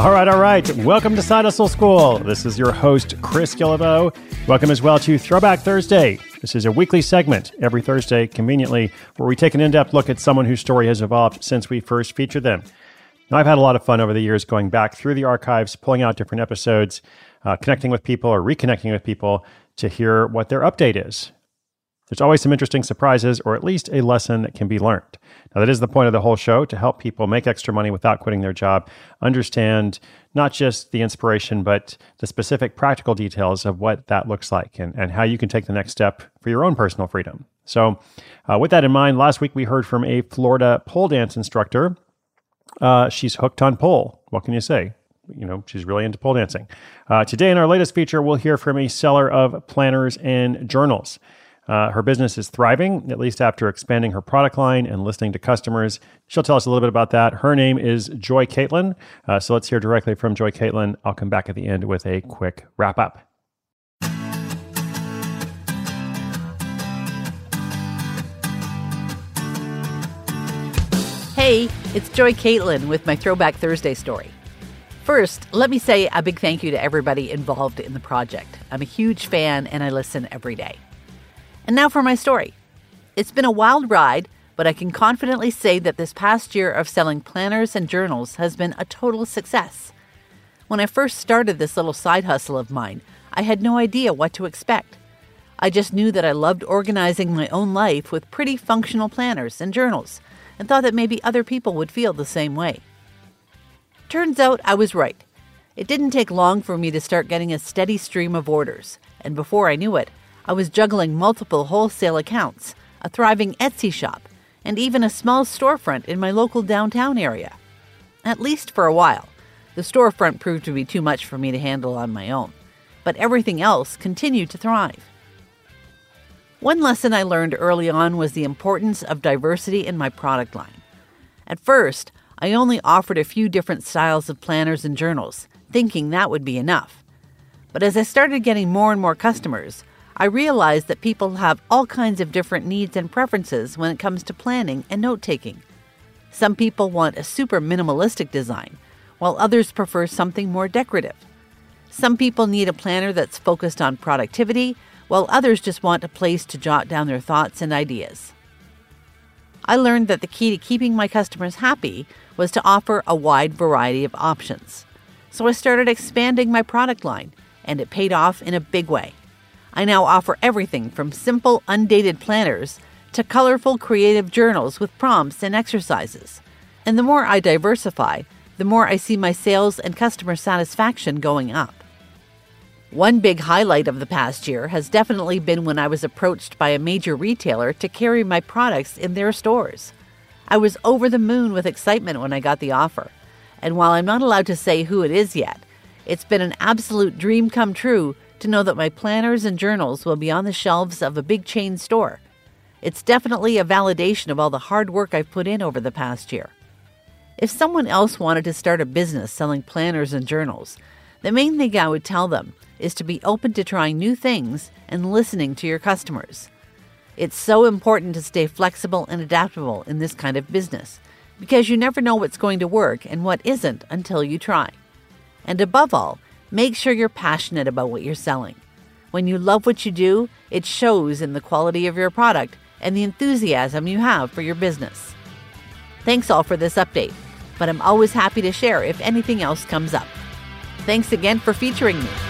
All right, all right. Welcome to Side Hustle School. This is your host, Chris Guillebeau. Welcome as well to Throwback Thursday. This is a weekly segment every Thursday, conveniently, where we take an in depth look at someone whose story has evolved since we first featured them. Now, I've had a lot of fun over the years going back through the archives, pulling out different episodes, uh, connecting with people or reconnecting with people to hear what their update is. There's always some interesting surprises or at least a lesson that can be learned. Now, that is the point of the whole show to help people make extra money without quitting their job, understand not just the inspiration, but the specific practical details of what that looks like and, and how you can take the next step for your own personal freedom. So, uh, with that in mind, last week we heard from a Florida pole dance instructor. Uh, she's hooked on pole. What can you say? you know, she's really into pole dancing. Uh, today, in our latest feature, we'll hear from a seller of planners and journals. Uh, her business is thriving, at least after expanding her product line and listening to customers. She'll tell us a little bit about that. Her name is Joy Caitlin. Uh, so let's hear directly from Joy Caitlin. I'll come back at the end with a quick wrap up. Hey, it's Joy Caitlin with my Throwback Thursday story. First, let me say a big thank you to everybody involved in the project. I'm a huge fan and I listen every day. And now for my story. It's been a wild ride, but I can confidently say that this past year of selling planners and journals has been a total success. When I first started this little side hustle of mine, I had no idea what to expect. I just knew that I loved organizing my own life with pretty functional planners and journals and thought that maybe other people would feel the same way. Turns out I was right. It didn't take long for me to start getting a steady stream of orders, and before I knew it, I was juggling multiple wholesale accounts, a thriving Etsy shop, and even a small storefront in my local downtown area. At least for a while. The storefront proved to be too much for me to handle on my own, but everything else continued to thrive. One lesson I learned early on was the importance of diversity in my product line. At first, I only offered a few different styles of planners and journals, thinking that would be enough. But as I started getting more and more customers, I realized that people have all kinds of different needs and preferences when it comes to planning and note taking. Some people want a super minimalistic design, while others prefer something more decorative. Some people need a planner that's focused on productivity, while others just want a place to jot down their thoughts and ideas. I learned that the key to keeping my customers happy was to offer a wide variety of options. So I started expanding my product line, and it paid off in a big way. I now offer everything from simple, undated planners to colorful, creative journals with prompts and exercises. And the more I diversify, the more I see my sales and customer satisfaction going up. One big highlight of the past year has definitely been when I was approached by a major retailer to carry my products in their stores. I was over the moon with excitement when I got the offer. And while I'm not allowed to say who it is yet, it's been an absolute dream come true to know that my planners and journals will be on the shelves of a big chain store. It's definitely a validation of all the hard work I've put in over the past year. If someone else wanted to start a business selling planners and journals, the main thing I would tell them is to be open to trying new things and listening to your customers. It's so important to stay flexible and adaptable in this kind of business because you never know what's going to work and what isn't until you try. And above all, make sure you're passionate about what you're selling. When you love what you do, it shows in the quality of your product and the enthusiasm you have for your business. Thanks all for this update, but I'm always happy to share if anything else comes up. Thanks again for featuring me.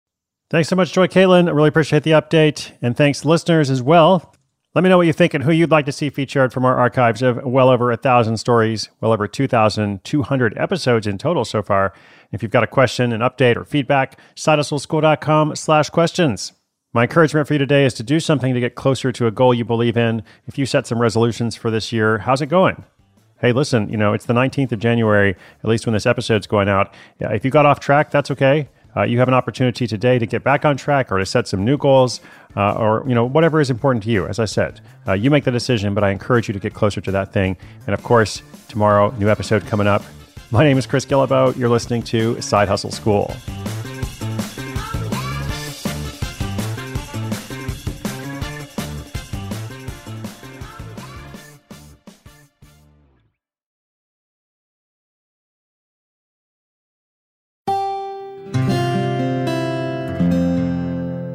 Thanks so much, Joy Caitlin. I really appreciate the update. And thanks, listeners, as well. Let me know what you think and who you'd like to see featured from our archives of well over a thousand stories, well over 2,200 episodes in total so far. If you've got a question, an update, or feedback, sidehustleschool.com slash questions. My encouragement for you today is to do something to get closer to a goal you believe in. If you set some resolutions for this year, how's it going? Hey, listen, you know, it's the 19th of January, at least when this episode's going out. If you got off track, that's okay. Uh, you have an opportunity today to get back on track or to set some new goals uh, or you know whatever is important to you. As i said uh, you make the decision but i encourage you to get closer to that thing. And of course tomorrow new episode coming up. My name is chris guillebeau you're listening to side hustle school